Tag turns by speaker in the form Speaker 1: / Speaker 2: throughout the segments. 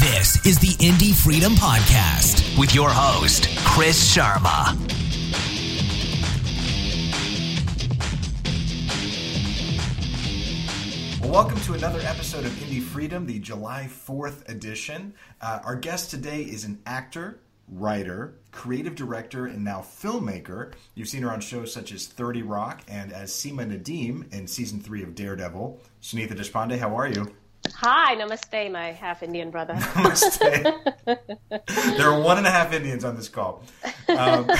Speaker 1: This is the Indie Freedom Podcast with your host, Chris Sharma.
Speaker 2: Well, welcome to another episode of Indie Freedom, the July 4th edition. Uh, our guest today is an actor, writer, creative director, and now filmmaker. You've seen her on shows such as 30 Rock and as Seema Nadeem in season three of Daredevil. Sunita Deshpande, how are you?
Speaker 3: Hi, namaste, my half Indian brother.
Speaker 2: Namaste. there are one and a half Indians on this call. Um,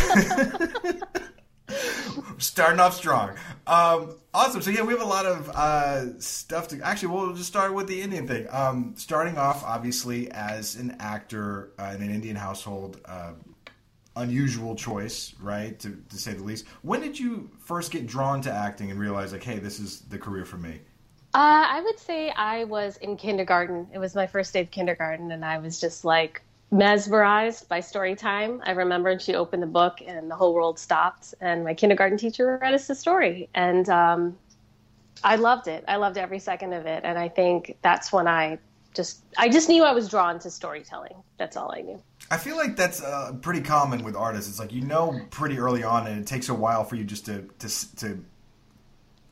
Speaker 2: starting off strong. Um, awesome. So yeah, we have a lot of uh, stuff to. Actually, we'll just start with the Indian thing. Um, starting off, obviously, as an actor uh, in an Indian household, uh, unusual choice, right, to, to say the least. When did you first get drawn to acting and realize, like, hey, this is the career for me?
Speaker 3: Uh, I would say I was in kindergarten. It was my first day of kindergarten, and I was just like mesmerized by story time. I remembered she opened the book and the whole world stopped, and my kindergarten teacher read us a story, and um, I loved it. I loved every second of it, and I think that's when I just I just knew I was drawn to storytelling. That's all I knew.
Speaker 2: I feel like that's uh, pretty common with artists. It's like you know pretty early on, and it takes a while for you just to to to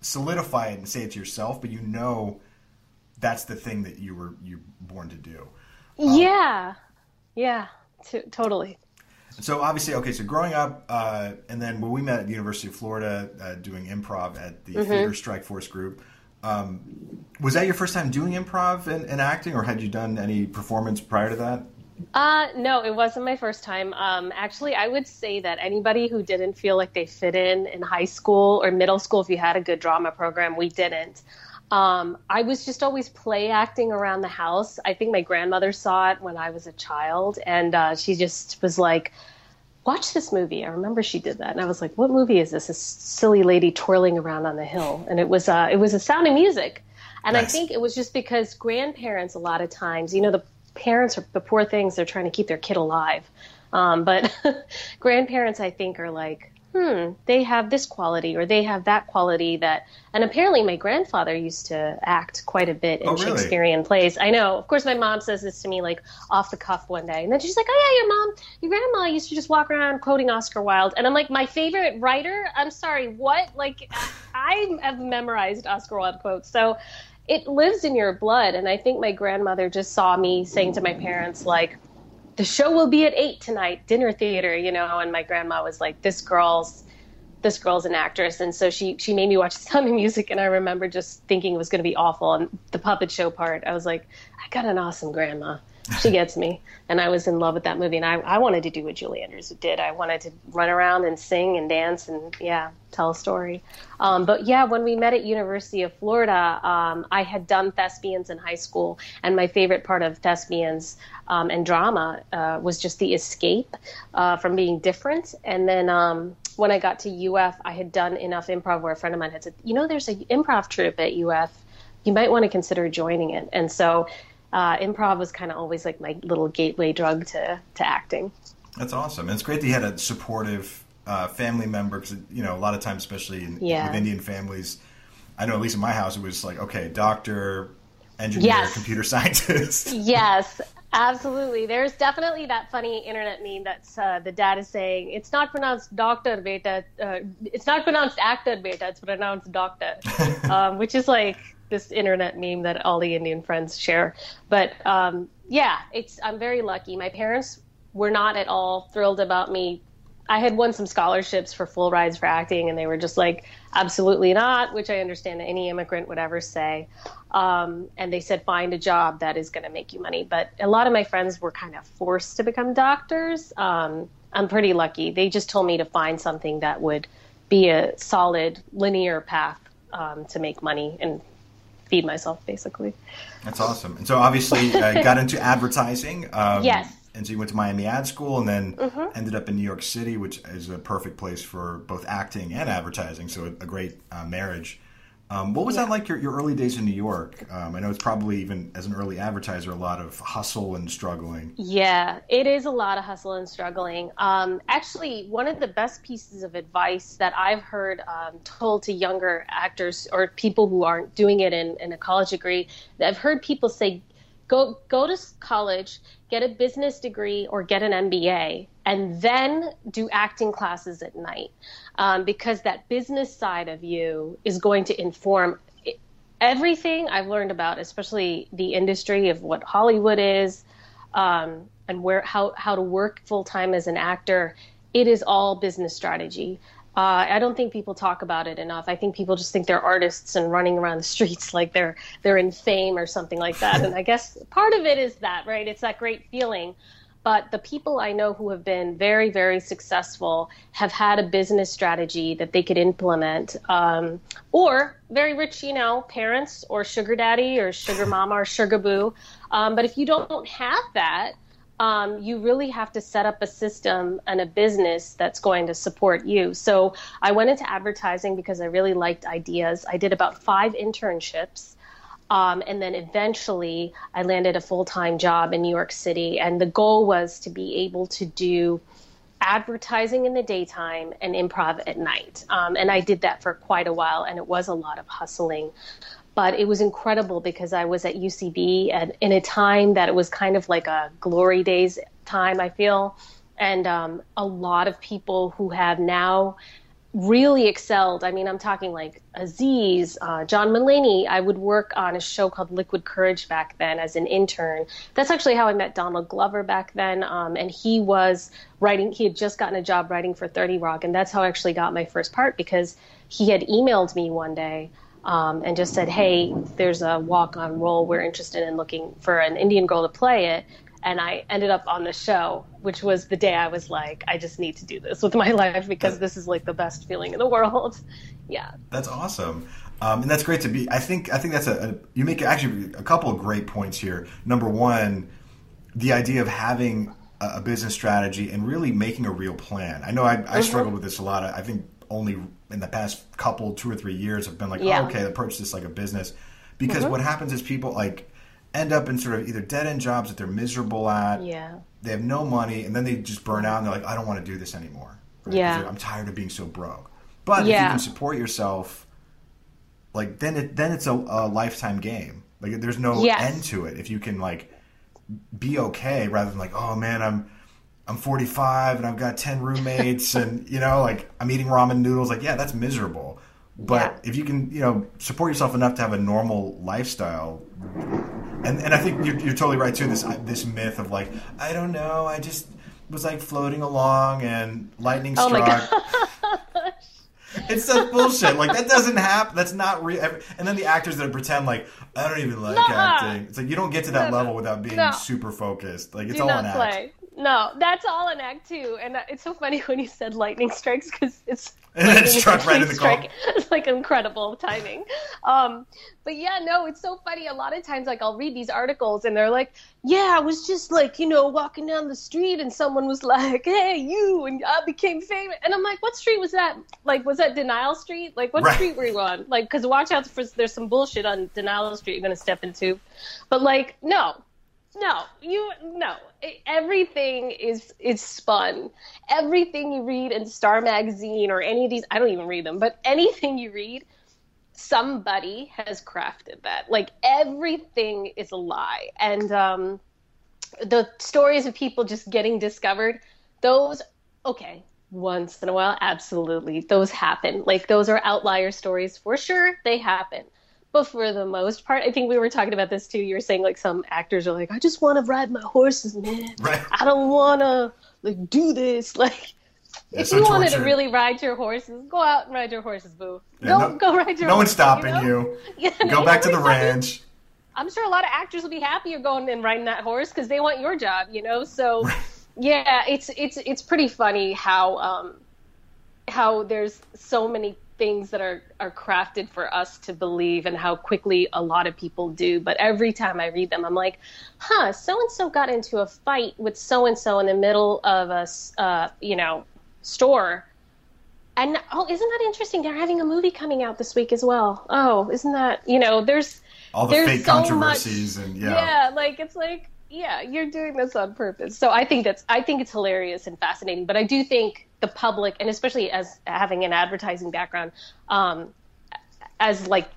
Speaker 2: solidify it and say it to yourself, but you know that's the thing that you were you born to do.
Speaker 3: Um, yeah, yeah, t- totally.
Speaker 2: So obviously, okay. So growing up, uh, and then when we met at the University of Florida uh, doing improv at the mm-hmm. Theater Strike Force group, um, was that your first time doing improv and, and, acting, or had you done any performance prior to that?
Speaker 3: Uh, no, it wasn't my first time. Um, actually, I would say that anybody who didn't feel like they fit in in high school or middle school, if you had a good drama program, we didn't. Um, I was just always play acting around the house. I think my grandmother saw it when I was a child, and uh, she just was like, "Watch this movie." I remember she did that, and I was like, "What movie is this? This silly lady twirling around on the hill." And it was uh, it was a Sound of Music, and nice. I think it was just because grandparents a lot of times, you know, the parents are the poor things they're trying to keep their kid alive. Um, but grandparents i think are like hmm they have this quality or they have that quality that and apparently my grandfather used to act quite a bit in oh, really? shakespearean plays. I know. Of course my mom says this to me like off the cuff one day. And then she's like oh yeah your mom your grandma used to just walk around quoting oscar wilde. And i'm like my favorite writer? I'm sorry what? Like i have memorized oscar wilde quotes. So it lives in your blood. And I think my grandmother just saw me saying to my parents, like, the show will be at eight tonight, dinner theater, you know, and my grandma was like, this girl's this girl's an actress. And so she she made me watch the sound of music. And i remember just thinking it was going to be awful. And the puppet show part i was like i got an awesome grandma she gets me. And I was in love with that movie. And I, I wanted to do what Julie Andrews did. I wanted to run around and sing and dance and, yeah, tell a story. Um, but yeah, when we met at University of Florida, um, I had done thespians in high school. And my favorite part of thespians um, and drama uh, was just the escape uh, from being different. And then um, when I got to UF, I had done enough improv where a friend of mine had said, you know, there's an improv troupe at UF. You might want to consider joining it. And so uh, improv was kind of always like my little gateway drug to to acting.
Speaker 2: That's awesome. And it's great that you had a supportive uh, family member because you know a lot of times, especially in, yeah. with Indian families, I know at least in my house it was like okay, doctor, engineer, yes. computer scientist.
Speaker 3: yes, Absolutely. There's definitely that funny internet meme that's uh, the dad is saying, it's not pronounced doctor beta, uh, it's not pronounced actor beta, it's pronounced doctor, um, which is like this internet meme that all the Indian friends share. But um, yeah, it's I'm very lucky. My parents were not at all thrilled about me. I had won some scholarships for full rides for acting, and they were just like, absolutely not, which I understand any immigrant would ever say. Um, and they said, find a job that is going to make you money. But a lot of my friends were kind of forced to become doctors. Um, I'm pretty lucky. They just told me to find something that would be a solid linear path um, to make money and feed myself basically.
Speaker 2: That's awesome. And so obviously uh, got into advertising.
Speaker 3: Um, yes.
Speaker 2: And so you went to Miami Ad School and then mm-hmm. ended up in New York City, which is a perfect place for both acting and advertising. So a, a great uh, marriage. Um, what was yeah. that like your, your early days in New York? Um, I know it's probably even as an early advertiser, a lot of hustle and struggling.
Speaker 3: Yeah, it is a lot of hustle and struggling. Um, actually, one of the best pieces of advice that I've heard um, told to younger actors or people who aren't doing it in, in a college degree, I've heard people say, go go to college, get a business degree or get an MBA, and then do acting classes at night, um, because that business side of you is going to inform everything I've learned about, especially the industry of what Hollywood is, um, and where how how to work full time as an actor. It is all business strategy. Uh, I don't think people talk about it enough. I think people just think they're artists and running around the streets like they're they're in fame or something like that. and I guess part of it is that, right? It's that great feeling. But the people I know who have been very, very successful have had a business strategy that they could implement, um, or very rich, you know, parents or sugar daddy or sugar mama or sugar boo. Um, but if you don't have that, um, you really have to set up a system and a business that's going to support you. So I went into advertising because I really liked ideas. I did about five internships. Um, and then eventually I landed a full time job in New York City. And the goal was to be able to do advertising in the daytime and improv at night. Um, and I did that for quite a while, and it was a lot of hustling but it was incredible because I was at UCB and in a time that it was kind of like a glory days time, I feel. And um, a lot of people who have now really excelled. I mean, I'm talking like Aziz, uh, John Mulaney. I would work on a show called Liquid Courage back then as an intern. That's actually how I met Donald Glover back then. Um, and he was writing, he had just gotten a job writing for 30 Rock. And that's how I actually got my first part because he had emailed me one day um, and just said, "Hey, there's a walk-on role. We're interested in looking for an Indian girl to play it." And I ended up on the show, which was the day I was like, "I just need to do this with my life because this is like the best feeling in the world." yeah,
Speaker 2: that's awesome. Um, and that's great to be. I think I think that's a, a you make actually a couple of great points here. Number one, the idea of having a, a business strategy and really making a real plan. I know I, I mm-hmm. struggle with this a lot. I think only in the past couple, two or three years, have been like, yeah. oh, okay, approach this like a business. Because mm-hmm. what happens is people like end up in sort of either dead end jobs that they're miserable at.
Speaker 3: Yeah.
Speaker 2: They have no money, and then they just burn out, and they're like, I don't want to do this anymore.
Speaker 3: Right? Yeah.
Speaker 2: I'm tired of being so broke. But yeah. if you can support yourself, like then it then it's a, a lifetime game. Like there's no yes. end to it. If you can like be okay rather than like, oh man, I'm I'm 45 and I've got 10 roommates and you know like I'm eating ramen noodles like yeah that's miserable but yeah. if you can you know support yourself enough to have a normal lifestyle and and I think you're, you're totally right too this this myth of like I don't know I just was like floating along and lightning oh struck oh it's such bullshit. Like that doesn't happen. That's not real. And then the actors that pretend like I don't even like acting. It's like you don't get to that level without being no. super focused. Like it's Do all an act.
Speaker 3: No, that's all in Act Two, and it's so funny when you said lightning strikes because it's
Speaker 2: and then struck right in the strike.
Speaker 3: It's like incredible timing. Um, but yeah, no, it's so funny. A lot of times, like I'll read these articles, and they're like, "Yeah, I was just like you know walking down the street, and someone was like, hey, you,' and I became famous." And I'm like, "What street was that? Like, was that Denial Street? Like, what right. street were you on? Like, because watch out for there's some bullshit on Denial Street you're gonna step into." But like, no, no, you no. Everything is is spun. Everything you read in Star Magazine or any of these, I don't even read them, but anything you read, somebody has crafted that. Like everything is a lie, and um, the stories of people just getting discovered, those okay. Once in a while, absolutely, those happen. Like those are outlier stories for sure. They happen but for the most part, I think we were talking about this too. You were saying like some actors are like, I just want to ride my horses, man.
Speaker 2: Right.
Speaker 3: I don't want to like do this. Like, if you wanted to really ride your horses, go out and ride your horses, boo. Yeah, go
Speaker 2: no,
Speaker 3: go ride your.
Speaker 2: No
Speaker 3: horses,
Speaker 2: one's stopping you. Know? you. Yeah, go back to the ranch.
Speaker 3: I'm sure a lot of actors will be happier going and riding that horse because they want your job, you know. So, yeah, it's it's it's pretty funny how um how there's so many things that are are crafted for us to believe and how quickly a lot of people do. But every time i read them i'm like huh so and so got into a fight with so and so in the middle of a uh, you know store. And oh isn't that interesting? They're having a movie coming out this week as well. Oh isn't that you know there's
Speaker 2: all the
Speaker 3: there's
Speaker 2: fake
Speaker 3: so
Speaker 2: controversies
Speaker 3: much,
Speaker 2: and yeah.
Speaker 3: Yeah like it's like yeah you're doing this on purpose so i think that's i think it's hilarious and fascinating but i do think the public, and especially as having an advertising background, um, as like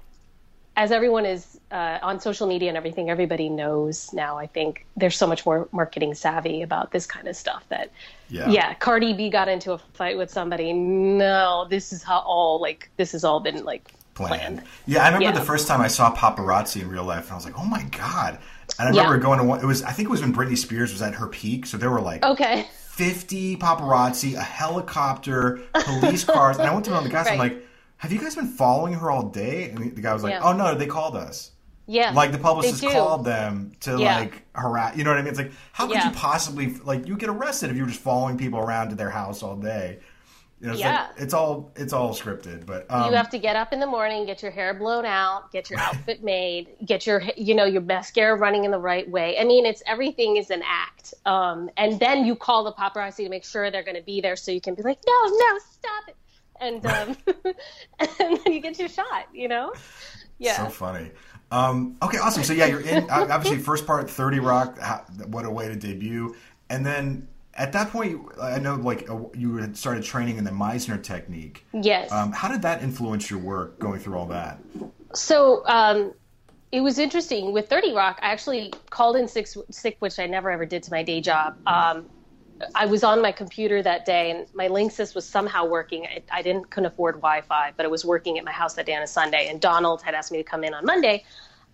Speaker 3: as everyone is uh, on social media and everything, everybody knows now. I think there's so much more marketing savvy about this kind of stuff that, yeah. yeah, Cardi B got into a fight with somebody. No, this is how all like this has all been like planned. planned.
Speaker 2: Yeah, I remember yeah. the first time I saw paparazzi in real life, and I was like, oh my god. And I remember yeah. going to one. It was I think it was when Britney Spears was at her peak, so there were like
Speaker 3: okay.
Speaker 2: 50 paparazzi, a helicopter, police cars. and I went to one of the guys, right. I'm like, have you guys been following her all day? And the guy was like, yeah. oh no, they called us.
Speaker 3: Yeah.
Speaker 2: Like the publicist called them to yeah. like harass. You know what I mean? It's like, how could yeah. you possibly, like, you get arrested if you were just following people around to their house all day. You know, it's yeah. Like, it's all it's all scripted, but um,
Speaker 3: you have to get up in the morning, get your hair blown out, get your outfit made, get your you know your mascara running in the right way. I mean, it's everything is an act, um, and then you call the paparazzi to make sure they're going to be there, so you can be like, no, no, stop it, and um, and then you get your shot. You know, yeah,
Speaker 2: so funny. Um, okay, awesome. So yeah, you're in obviously first part, Thirty Rock. What a way to debut, and then at that point, I know like you had started training in the Meisner technique.
Speaker 3: Yes.
Speaker 2: Um, how did that influence your work going through all that?
Speaker 3: So um, it was interesting with Thirty Rock. I actually called in sick, sick which I never ever did to my day job. Um, I was on my computer that day, and my Linksys was somehow working. I, I didn't couldn't afford Wi-Fi, but it was working at my house that day on a Sunday. And Donald had asked me to come in on Monday.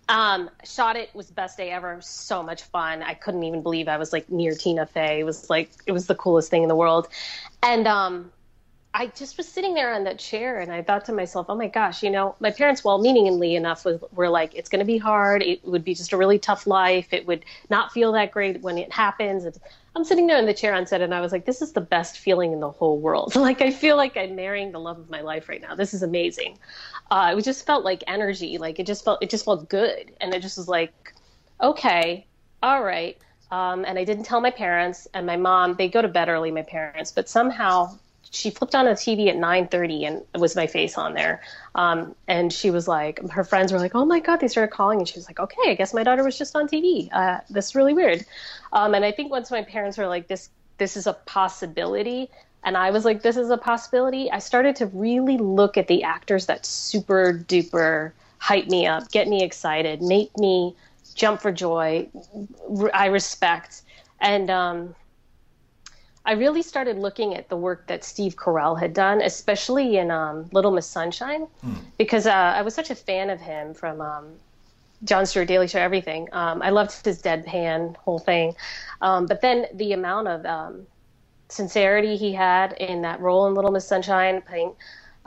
Speaker 3: Um, shot it was best day ever. So much fun. I couldn't even believe I was like near Tina Fey. It was like it was the coolest thing in the world. And um, I just was sitting there on that chair and I thought to myself, oh my gosh, you know, my parents, well meaningly enough, was, were like, it's going to be hard. It would be just a really tough life. It would not feel that great when it happens. It's, I'm sitting there in the chair on set and I was like, this is the best feeling in the whole world. like, I feel like I'm marrying the love of my life right now. This is amazing uh, it just felt like energy. Like it just felt it just felt good, and it just was like, okay, all right. Um, and I didn't tell my parents and my mom. They go to bed early, my parents, but somehow she flipped on a TV at 9:30 and it was my face on there. Um, and she was like, her friends were like, "Oh my god!" They started calling, and she was like, "Okay, I guess my daughter was just on TV. Uh, is really weird." Um, and I think once my parents were like, "This, this is a possibility," and I was like, this is a possibility. I started to really look at the actors that super duper hype me up, get me excited, make me jump for joy. I respect. And um, I really started looking at the work that Steve Carell had done, especially in um, Little Miss Sunshine, mm. because uh, I was such a fan of him from um, Jon Stewart, Daily Show, everything. Um, I loved his deadpan whole thing. Um, but then the amount of um, sincerity he had in that role in Little Miss Sunshine, playing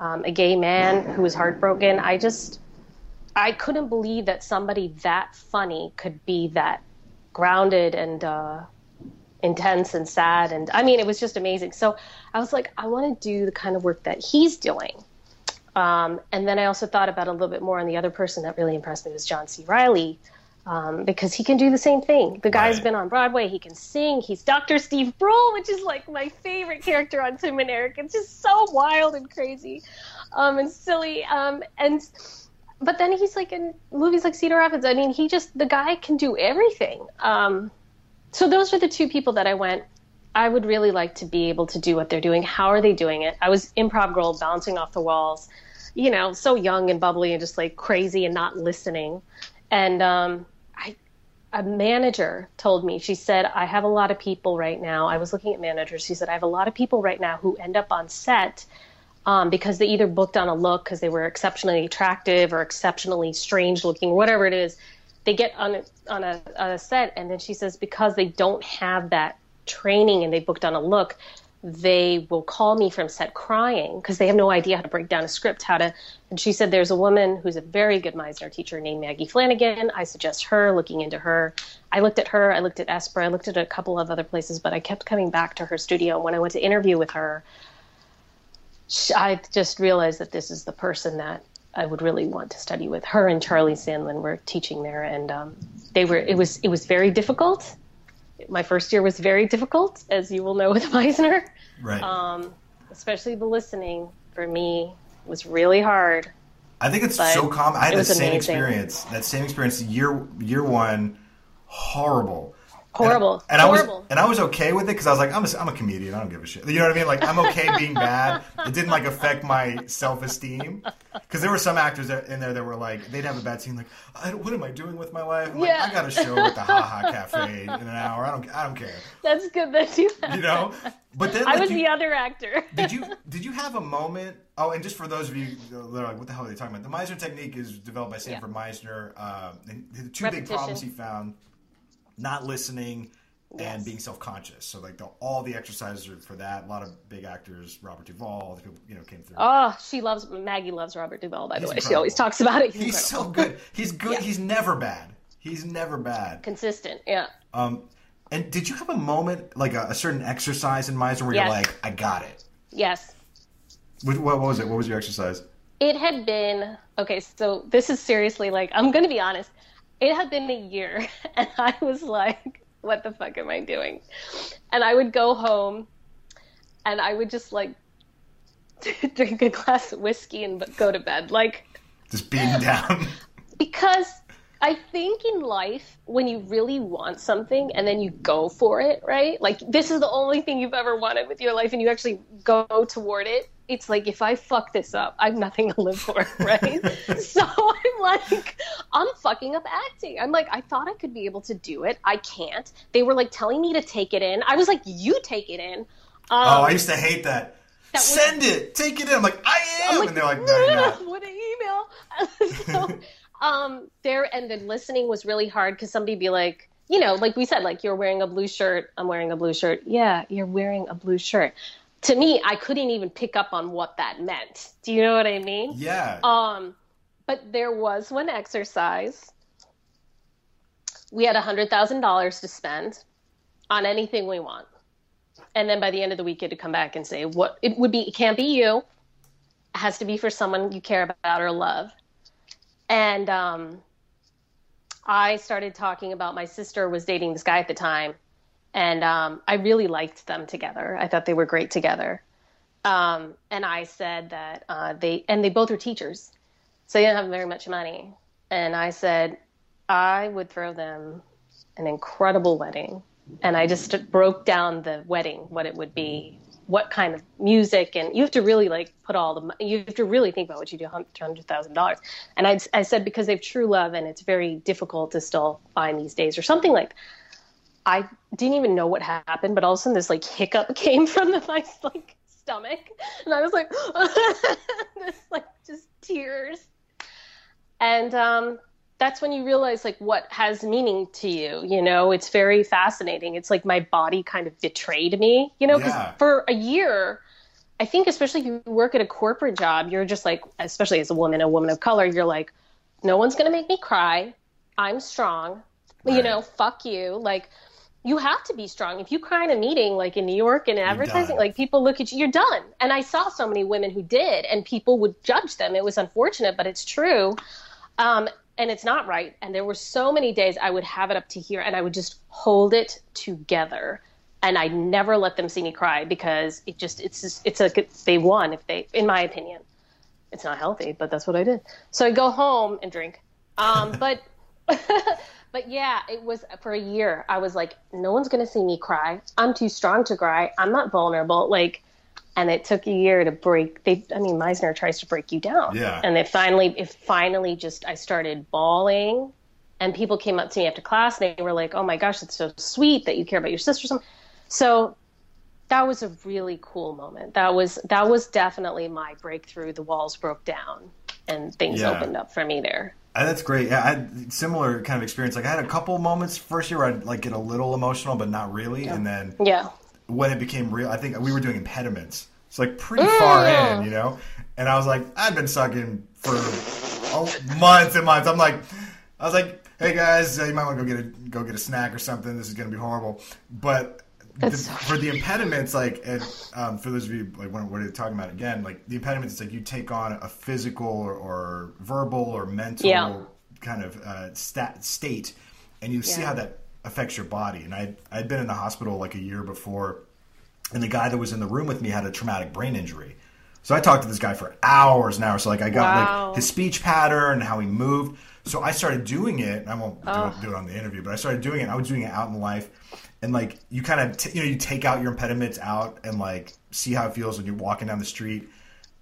Speaker 3: um, a gay man who was heartbroken. I just, I couldn't believe that somebody that funny could be that grounded and uh, intense and sad. And I mean, it was just amazing. So I was like, I want to do the kind of work that he's doing. Um, and then I also thought about a little bit more on the other person that really impressed me was John C. Reilly. um, because he can do the same thing. The guy's right. been on Broadway. He can sing. He's Dr. Steve Brule, which is like my favorite character on Tim and Eric. It's just so wild and crazy um, and silly. Um, and but then he's like in movies like Cedar Rapids. I mean, he just the guy can do everything. Um, so those are the two people that I went. I would really like to be able to do what they're doing. How are they doing it? I was improv girl, bouncing off the walls, you know, so young and bubbly and just like crazy and not listening. And um, a manager told me, she said, I have a lot of people right now. I was looking at managers. She said, I have a lot of people right now who end up on set um, because they either booked on a look because they were exceptionally attractive or exceptionally strange looking, whatever it is. They get on a, on a, on a set, and then she says, because they don't have that training and they booked on a look, they will call me from set crying because they have no idea how to break down a script, how to. And she said, There's a woman who's a very good Meisner teacher named Maggie Flanagan. I suggest her, looking into her. I looked at her, I looked at Esper, I looked at a couple of other places, but I kept coming back to her studio. When I went to interview with her, I just realized that this is the person that I would really want to study with. Her and Charlie Sandlin were teaching there, and um, they were. It was it was very difficult my first year was very difficult, as you will know with Meisner.
Speaker 2: Right.
Speaker 3: Um, especially the listening for me was really hard.
Speaker 2: I think it's so common. I had the same amazing. experience. That same experience year year one, horrible.
Speaker 3: Horrible.
Speaker 2: And, I, and
Speaker 3: Horrible.
Speaker 2: I was and I was okay with it because I was like, I'm a, I'm a comedian. I don't give a shit. You know what I mean? Like I'm okay being bad. It didn't like affect my self esteem because there were some actors that, in there that were like they'd have a bad scene like, I, what am I doing with my life? I'm
Speaker 3: Yeah.
Speaker 2: like, I got a show at the Ha Ha Cafe in an hour. I don't I don't care.
Speaker 3: That's good that you.
Speaker 2: You know. But then
Speaker 3: I
Speaker 2: like,
Speaker 3: was
Speaker 2: you-
Speaker 3: the other actor.
Speaker 2: did you did you have a moment? Oh, and just for those of you that are like, what the hell are they talking about? The Meisner technique is developed by Sanford Meisner. Um, and the two big problems he found: not listening and being self conscious. So like the, all the exercises are for that. A lot of big actors, Robert Duvall, all the people you know came through.
Speaker 3: Oh, she loves Maggie loves Robert Duvall. By the way,
Speaker 2: incredible.
Speaker 3: she always talks about it. He's,
Speaker 2: He's so good. He's good. He's never bad. He's never bad.
Speaker 3: consistent. Yeah.
Speaker 2: Um, and did you have a moment like a, a certain exercise in Meisner where
Speaker 3: Yes.
Speaker 2: you're like, I got it?
Speaker 3: Yes.
Speaker 2: What, what was it? What was your exercise?
Speaker 3: It had been okay. So this is seriously like I'm going to be honest. It had been a year, and I was like, "What the fuck am I doing?" And I would go home, and I would just like drink a glass of whiskey and go to bed, like
Speaker 2: Just beating down.
Speaker 3: because I think in life, when you really want something and then you go for it, right? Like this is the only thing you've ever wanted with your life, and you actually go toward it. It's like if I fuck this up, I have nothing to live for, right? so I'm like, I'm fucking up acting. I'm like, I thought I could be able to do it. I can't. They were like telling me to take it in. I was like, you take it in. Um,
Speaker 2: Oh, I used to hate that.
Speaker 3: was-
Speaker 2: Send it, take it in. I'm like, I am,
Speaker 3: like,
Speaker 2: and they're like, no, you're not.
Speaker 3: What an email. so, um, there and then listening was really hard because somebody'd be like, you know, like we said, like you're wearing a blue shirt, I'm wearing a blue shirt. Yeah, you're wearing a blue shirt. To me, I couldn't even pick up on what that meant. Do you know what I mean?
Speaker 2: Yeah,
Speaker 3: Um, but there was one exercise. We had a hundred thousand dollars to spend on anything we want, and then by the end of the week, you had to come back and say what it would be. It can't be you. It has to be for someone you care about or love. And um, I started talking about my sister was dating this guy at the time, and um, I really liked them together. I thought they were great together. Um, and I said that uh, they and they both were teachers, so they didn't have very much money. And I said I would throw them an incredible wedding, and I just broke down the wedding, what it would be, what kind of music, and you have to really like put all the you have to really think about what you do hundred thousand dollars. And I I said because they have true love, and it's very difficult to still find these days, or something like. I didn't even know what happened, but all of a sudden this like hiccup came from the, my like stomach, and I was like, this like just tears, and um, that's when you realize like what has meaning to you. You know, it's very fascinating. It's like my body kind of betrayed me. You know, because
Speaker 2: Yeah.
Speaker 3: for a year. I think especially if you work at a corporate job, you're just like, especially as a woman, a woman of color, you're like, no one's gonna make me cry. I'm strong. You know, fuck you. Like, you have to be strong. If you cry in a meeting, like in New York in advertising, like people look at you, you're done. And I saw so many women who did, and people would judge them. It was unfortunate, but it's true. Um, and it's not right. And there were so many days I would have it up to here and I would just hold it together. And I never let them see me cry because it just, it's just, it's a, they won if they, in my opinion. It's not healthy, but that's what I did. So I go home and drink. Um, but, but yeah, it was for a year. I was like, no one's going to see me cry. I'm too strong to cry. I'm not vulnerable. Like, and it took a year to break. They, I mean, Meisner tries to break you down.
Speaker 2: Yeah.
Speaker 3: And it finally, it finally just, I started bawling, and people came up to me after class and they were like, "Oh my gosh, it's so sweet that you care about your sister." or something." So that was a really cool moment. That was that was definitely my breakthrough. The walls broke down and things
Speaker 2: Yeah.
Speaker 3: opened up for me there.
Speaker 2: That's great. Yeah, I had similar kind of experience. Like I had a couple moments first year where I'd like get a little emotional, but not really. And then
Speaker 3: Yeah.
Speaker 2: When it became real, I think we were doing impediments. It's like pretty far in, you know. And I was like, I've been sucking for months and months. I'm like, I was like, hey guys, uh, you might want to go get a go get a snack or something. This is going to be horrible. But the,
Speaker 3: so
Speaker 2: for the impediments, like, and, um, for those of you like, what, what are you talking about again? Like the impediments, it's like you take on a physical or, or verbal or mental
Speaker 3: Yeah.
Speaker 2: kind of uh, stat, state, and you see how that affects your body. And I I'd been in the hospital like a year before, and the guy that was in the room with me had a traumatic brain injury. So I talked to this guy for hours and hours. So like I got
Speaker 3: Wow.
Speaker 2: like his speech pattern and how he moved. So I started doing it. and I won't do, it, do it on the interview, but I started doing it. I was doing it out in life, and like you kind of t- you know you take out your impediments out and like see how it feels when you're walking down the street.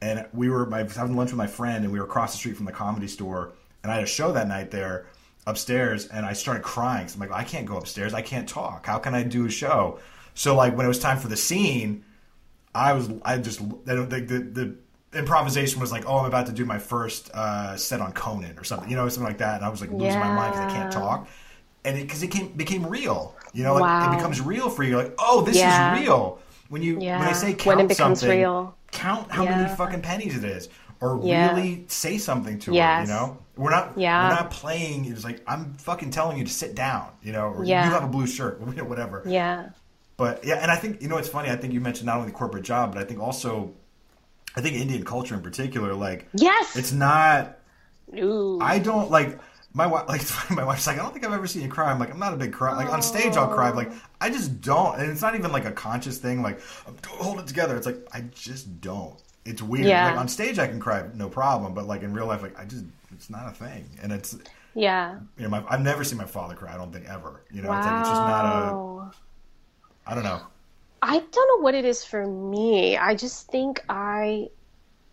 Speaker 2: And we were I was having lunch with my friend, and we were across the street from the comedy store, and I had a show that night there upstairs, and I started crying. So I'm like, I can't go upstairs. I can't talk. How can I do a show? So like when it was time for the scene, I was I just think the, the improvisation was like oh I'm about to do my first uh, set on Conan or something you know something like that and I was like losing my mind because I can't talk and because it, came, became real you know like
Speaker 3: Wow.
Speaker 2: it becomes real for you like oh this
Speaker 3: Yeah.
Speaker 2: is real when you when I say
Speaker 3: When
Speaker 2: count
Speaker 3: it becomes
Speaker 2: something
Speaker 3: real.
Speaker 2: count how many fucking pennies it is or
Speaker 3: Yeah.
Speaker 2: really say something to
Speaker 3: Yes.
Speaker 2: her you know we're not
Speaker 3: Yeah.
Speaker 2: we're not playing it's like I'm fucking telling you to sit down you know or
Speaker 3: Yeah.
Speaker 2: you have a blue shirt whatever
Speaker 3: Yeah.
Speaker 2: but yeah, and I think you know it's funny. I think you mentioned not only the corporate job, but I think also, I think Indian culture in particular. Like,
Speaker 3: Yes.
Speaker 2: it's not.
Speaker 3: Ooh.
Speaker 2: I don't like my wife. Like my wife's like, I don't think I've ever seen you cry. I'm like, I'm not a big cry. Like on stage, I'll cry. Like I just don't, and it's not even like a conscious thing. Like hold it together. It's like I just don't. It's weird.
Speaker 3: Yeah.
Speaker 2: Like on stage, I can cry no problem, but like in real life, like I just it's not a thing. And it's
Speaker 3: yeah.
Speaker 2: you know my, I've never seen my father cry. I don't think ever. You know, it's like it's just not a. I don't know.
Speaker 3: I don't know what it is for me. I just think I,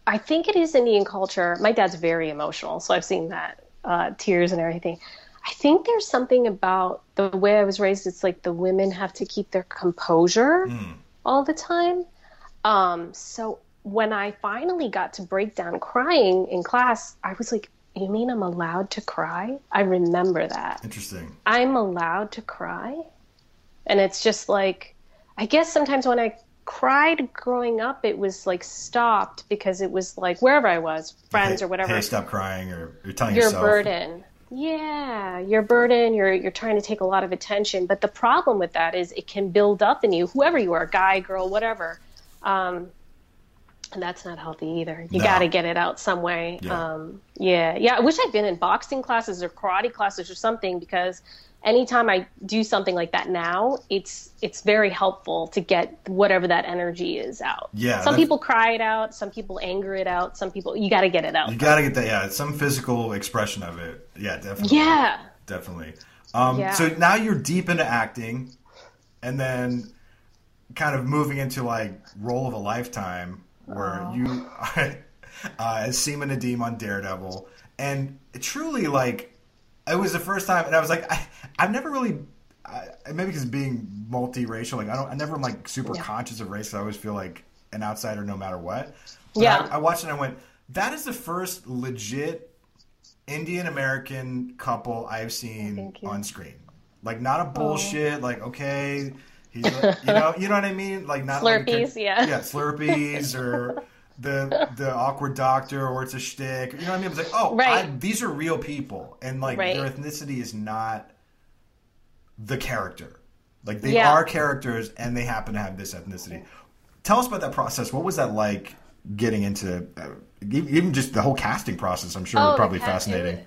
Speaker 3: I think it is Indian culture. My dad's very emotional, so I've seen that uh, tears and everything. I think there's something about the way I was raised. It's like the women have to keep their composure all the time. Um, so when I finally got to break down crying in class, I was like, "You mean I'm allowed to cry?" I remember that.
Speaker 2: Interesting.
Speaker 3: I'm allowed to cry. And it's just like, I guess sometimes when I cried growing up, it was like stopped because it was like wherever I was, friends
Speaker 2: Hey-
Speaker 3: or whatever,
Speaker 2: Hey, stop crying, or you're telling
Speaker 3: your
Speaker 2: yourself.
Speaker 3: burden. Yeah, your burden, you're you're trying to take a lot of attention. But the problem with that is it can build up in you, whoever you are, guy, girl, whatever. Um, that's not healthy either. You
Speaker 2: No.
Speaker 3: got to get it out some way.
Speaker 2: Yeah.
Speaker 3: Um, yeah, yeah. I wish I'd been in boxing classes or karate classes or something because anytime I do something like that now, it's it's very helpful to get whatever that energy is out.
Speaker 2: Yeah,
Speaker 3: Some people cry it out. Some people anger it out. Some people you got to get it out.
Speaker 2: You gotta get that. Yeah, some physical expression of it. Yeah, definitely.
Speaker 3: Yeah.
Speaker 2: definitely. Um,
Speaker 3: Yeah.
Speaker 2: So now you're deep into acting, and then kind of moving into like role of a lifetime, where
Speaker 3: Oh.
Speaker 2: you uh, as Seema Nadeem on Daredevil, and truly like it was the first time, and I was like, I, I've never really. I, maybe because being multiracial, like I don't, I never am like super
Speaker 3: Yeah.
Speaker 2: conscious of race. I always feel like an outsider, no matter what. But
Speaker 3: Yeah.
Speaker 2: I, I watched it and I went, that is the first legit Indian American couple I've seen on screen. Like not a bullshit. Like okay, he's you know you know what I mean. Like not like
Speaker 3: Slurpees,
Speaker 2: char-
Speaker 3: yeah.
Speaker 2: yeah Slurpees or the the awkward doctor or it's a shtick. You know what I mean? It's like oh
Speaker 3: Right.
Speaker 2: I, these are real people and like
Speaker 3: Right.
Speaker 2: their ethnicity is not the character. Like they
Speaker 3: Yeah.
Speaker 2: are characters and they happen to have this ethnicity. Tell us about that process. What was that like getting into uh, even just the whole casting process? I'm sure
Speaker 3: Oh,
Speaker 2: was probably fascinating.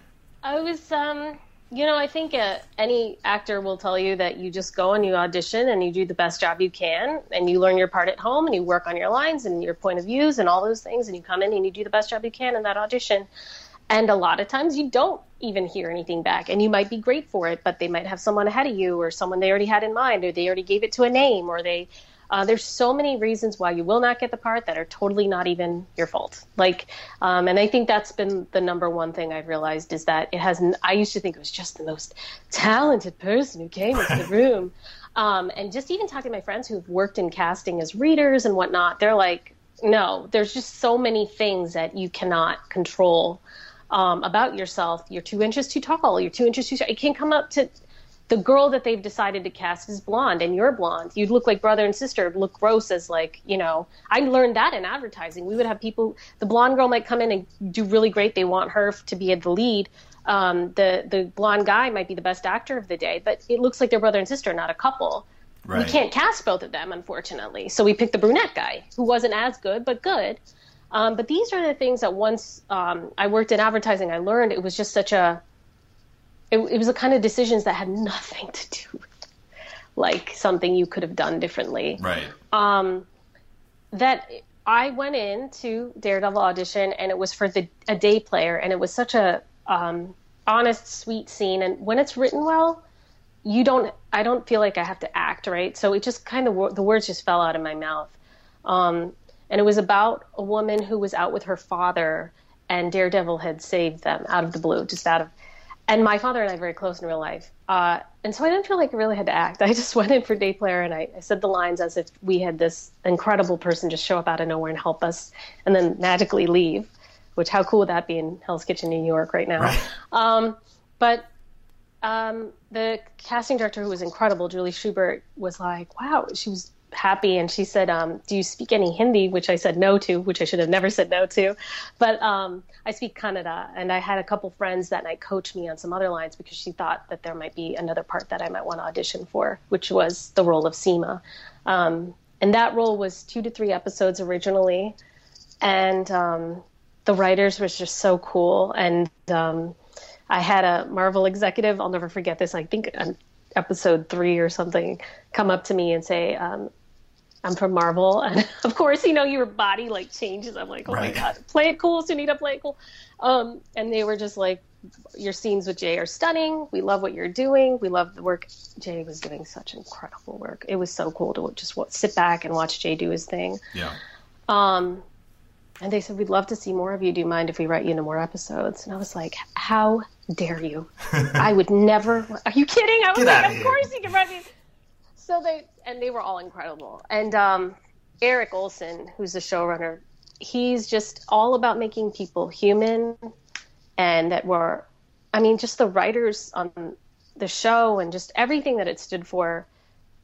Speaker 3: I was, um, you know, I think uh, any actor will tell you that you just go and you audition and you do the best job you can and you learn your part at home and you work on your lines and your point of views and all those things and you come in and you do the best job you can in that audition. And a lot of times you don't even hear anything back and you might be great for it, but they might have someone ahead of you or someone they already had in mind or they already gave it to a name or they uh, there's so many reasons why you will not get the part that are totally not even your fault. Like, um, and I think that's been the number one thing I've realized is that it has. I used to think it was just the most talented person who came into the room, um, and just even talking to my friends who've worked in casting as readers and whatnot, they're like, no, there's just so many things that you cannot control um, about yourself. You're two inches too tall. You're two inches too short. You can't come up to the girl that they've decided to cast is blonde and you're blonde. You'd look like brother and sister, look gross as like, you know, I learned that in advertising. We would have people, the blonde girl might come in and do really great. They want her to be the lead. Um, the, the blonde guy might be the best actor of the day, but it looks like they're brother and sister, not a couple.
Speaker 2: Right.
Speaker 3: We can't cast both of them, unfortunately. So we picked the brunette guy, who wasn't as good, but good. Um, but these are the things that once um, I worked in advertising, I learned it was just such a. It, it was the kind of decisions that had nothing to do with like something you could have done differently.
Speaker 2: Right.
Speaker 3: Um, that I went in to Daredevil audition, and it was for the a day player, and it was such a um, honest, sweet scene. And when it's written well, you don't. I don't feel like I have to act right. So it just kind of the words just fell out of my mouth. Um, and it was about a woman who was out with her father, and Daredevil had saved them out of the blue, just out of. And my father and I are very close in real life, uh, and so I didn't feel like I really had to act. I just went in for day player, and I, I said the lines as if we had this incredible person just show up out of nowhere and help us, and then magically leave. Which how cool would that be in Hell's Kitchen, New York, right now?
Speaker 2: Right.
Speaker 3: Um, but um, the casting director, who was incredible, Julie Schubert, was like, "Wow," she was happy and she said, um, "Do you speak any Hindi?" Which I said no to, which I should have never said no to. But um, I speak Kannada, and I had a couple friends that night coach me on some other lines because she thought that there might be another part that I might want to audition for, which was the role of Seema. Um, and that role was two to three episodes originally, and um, the writers were just so cool. And um, I had a Marvel executive, I'll never forget this. I think on episode three or something, come up to me and say, um, I'm from Marvel, and of course, you know, your body like changes. I'm like, oh
Speaker 2: Right.
Speaker 3: my god, play it cool, Sunita, play it cool. Um, and they were just like, your scenes with Jay are stunning. We love what you're doing. We love the work. Jay was doing such incredible work. It was so cool to just sit back and watch Jay do his thing.
Speaker 2: Yeah.
Speaker 3: Um, and they said, We'd love to see more of you. Do you mind if we write you into more episodes? And I was like, How dare you? I would never. Are you kidding? I was
Speaker 2: Get
Speaker 3: like, Of
Speaker 2: here."
Speaker 3: course you can write me. So they, and they were all incredible. And um, Erik Oleson, who's the showrunner, he's just all about making people human and that were, I mean, just the writers on the show and just everything that it stood for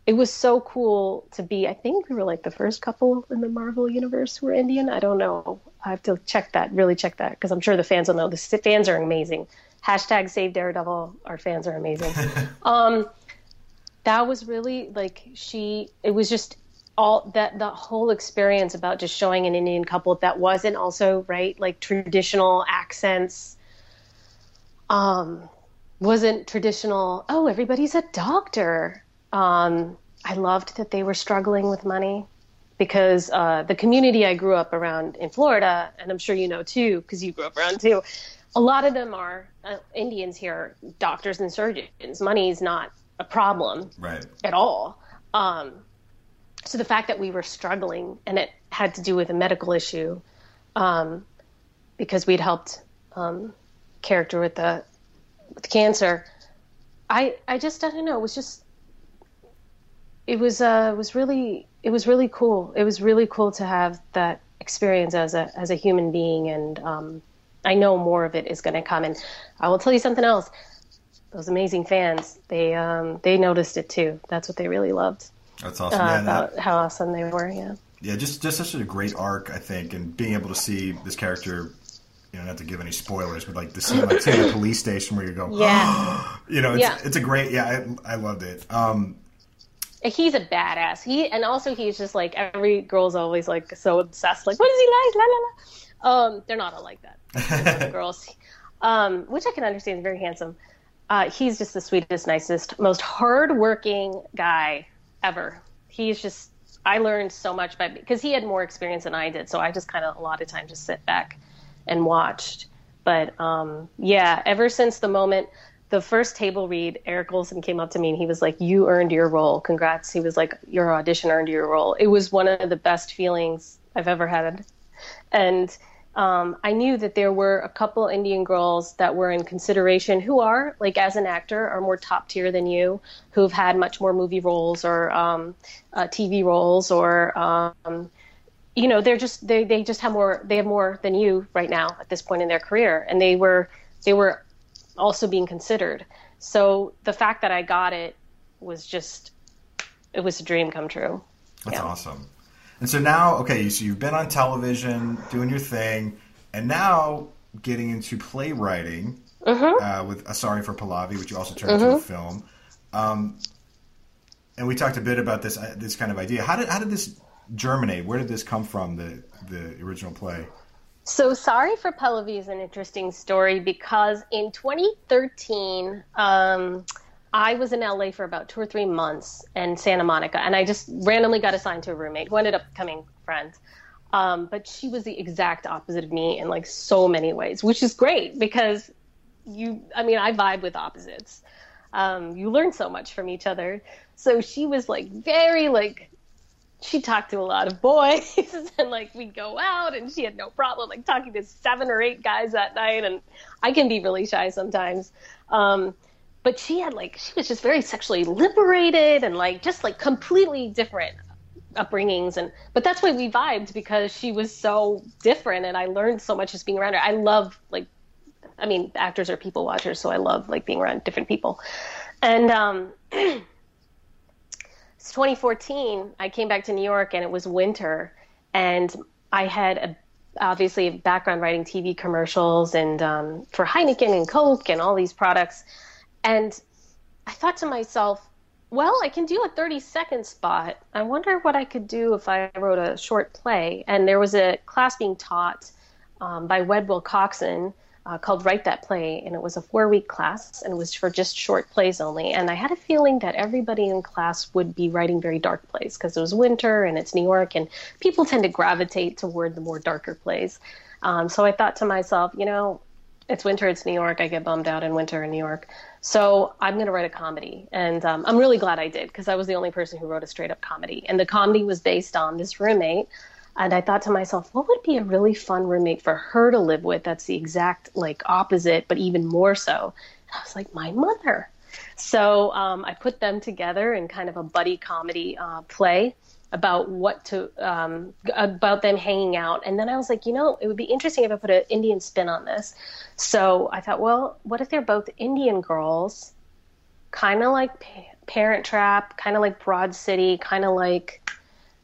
Speaker 3: it was so cool to be. I think we were like the first couple in the Marvel universe who were Indian. I don't know. I have to check that, really check that, because I'm sure the fans will know. The fans are amazing. Hashtag Save Daredevil. Our fans are amazing. um, that was really like she. It was just all that the whole experience about just showing an Indian couple that wasn't also right like traditional accents. Um, wasn't traditional. Oh, everybody's a doctor. Um, I loved that they were struggling with money because uh, the community I grew up around in Florida, and I'm sure you know too, because you grew up around too. A lot of them are uh, Indians here, doctors and surgeons. Money is not a problem
Speaker 2: Right.
Speaker 3: at all. Um, so the fact that we were struggling and it had to do with a medical issue, um, because we'd helped um, character with the with cancer, I I just I don't know. It was just it was uh it was really it was really cool. It was really cool to have that experience as a as a human being, and um, I know more of it is going to come. And I will tell you something else. Those amazing fans, they um, they noticed it too. That's what they really loved
Speaker 2: That's awesome.
Speaker 3: uh,
Speaker 2: yeah, and that-
Speaker 3: how awesome they were. Yeah.
Speaker 2: yeah, just just such a great arc, I think, and being able to see this character, you know, not to give any spoilers, but like the scene like say the police station where you go,
Speaker 3: Yeah.
Speaker 2: you know, it's,
Speaker 3: Yeah.
Speaker 2: it's a great, yeah, I, I loved it. Um,
Speaker 3: he's a badass. He and also he's just like every girl's always like so obsessed. Like, what is he like? La la la. Um, they're not all like that. girls, um, which I can understand. Very handsome. Uh, he's just the sweetest, nicest, most hardworking guy ever. He's just. I learned so much by because he had more experience than I did, so I just kind of a lot of times just sit back and watched. But um, yeah, ever since the moment the first table read, Erik Oleson came up to me and he was like, "You earned your role. Congrats." He was like, "Your audition earned your role." It was one of the best feelings I've ever had, and um, I knew that there were a couple Indian girls that were in consideration who are like as an actor are more top tier than you, who've had much more movie roles or um, uh, TV roles or. Um, you know they're just they, they just have more they have more than you right now at this point in their career and they were they were also being considered so the fact that i got it was just it was a dream come true
Speaker 2: That's
Speaker 3: Yeah.
Speaker 2: awesome. And so now, okay, so you've been on television doing your thing, and now getting into playwriting
Speaker 3: Mm-hmm.
Speaker 2: uh, with A Sari for Pallavi, which you also turned into a film. Um, and we talked a bit about this uh, this kind of idea. How did how did this germinate? Where did this come from? The the original play.
Speaker 3: So Sari for Pallavi is an interesting story because in 2013, um, I was in LA for about two or three months in Santa Monica, and I just randomly got assigned to a roommate who ended up becoming friends. Um, but she was the exact opposite of me in like so many ways, which is great because you, I mean, I vibe with opposites. Um, you learn so much from each other. So she was like very like she talked to a lot of boys and like we'd go out and she had no problem like talking to seven or eight guys that night and I can be really shy sometimes. Um, but she had like she was just very sexually liberated and like just like completely different upbringings and but that's why we vibed because she was so different and I learned so much just being around her. I love like I mean actors are people watchers so I love like being around different people. And um it's 2014 I came back to New York and it was winter and I had a obviously background writing TV commercials and um, for Heineken and Coke and all these products and I thought to myself well, I can do a 30 second spot. I wonder what I could do if I wrote a short play. And there was a class being taught um, by Wed Wilcoxon uh, called Write That Play. And it was a four week class and it was for just short plays only. And I had a feeling that everybody in class would be writing very dark plays because it was winter and it's New York and people tend to gravitate toward the more darker plays. Um, so I thought to myself, you know, it's winter, it's New York. I get bummed out in winter in New York. So I'm going to write a comedy. And um, I'm really glad I did because I was the only person who wrote a straight up comedy. And the comedy was based on this roommate. And I thought to myself, what would be a really fun roommate for her to live with that's the exact like opposite, but even more so? And I was like, my mother. So um, I put them together in kind of a buddy comedy uh, play about what to um, about them hanging out. And then i was like you know it would be interesting if i put an indian spin on this. So i thought well what if they're both indian girls kind of like pa- parent trap kind of like broad city kind of like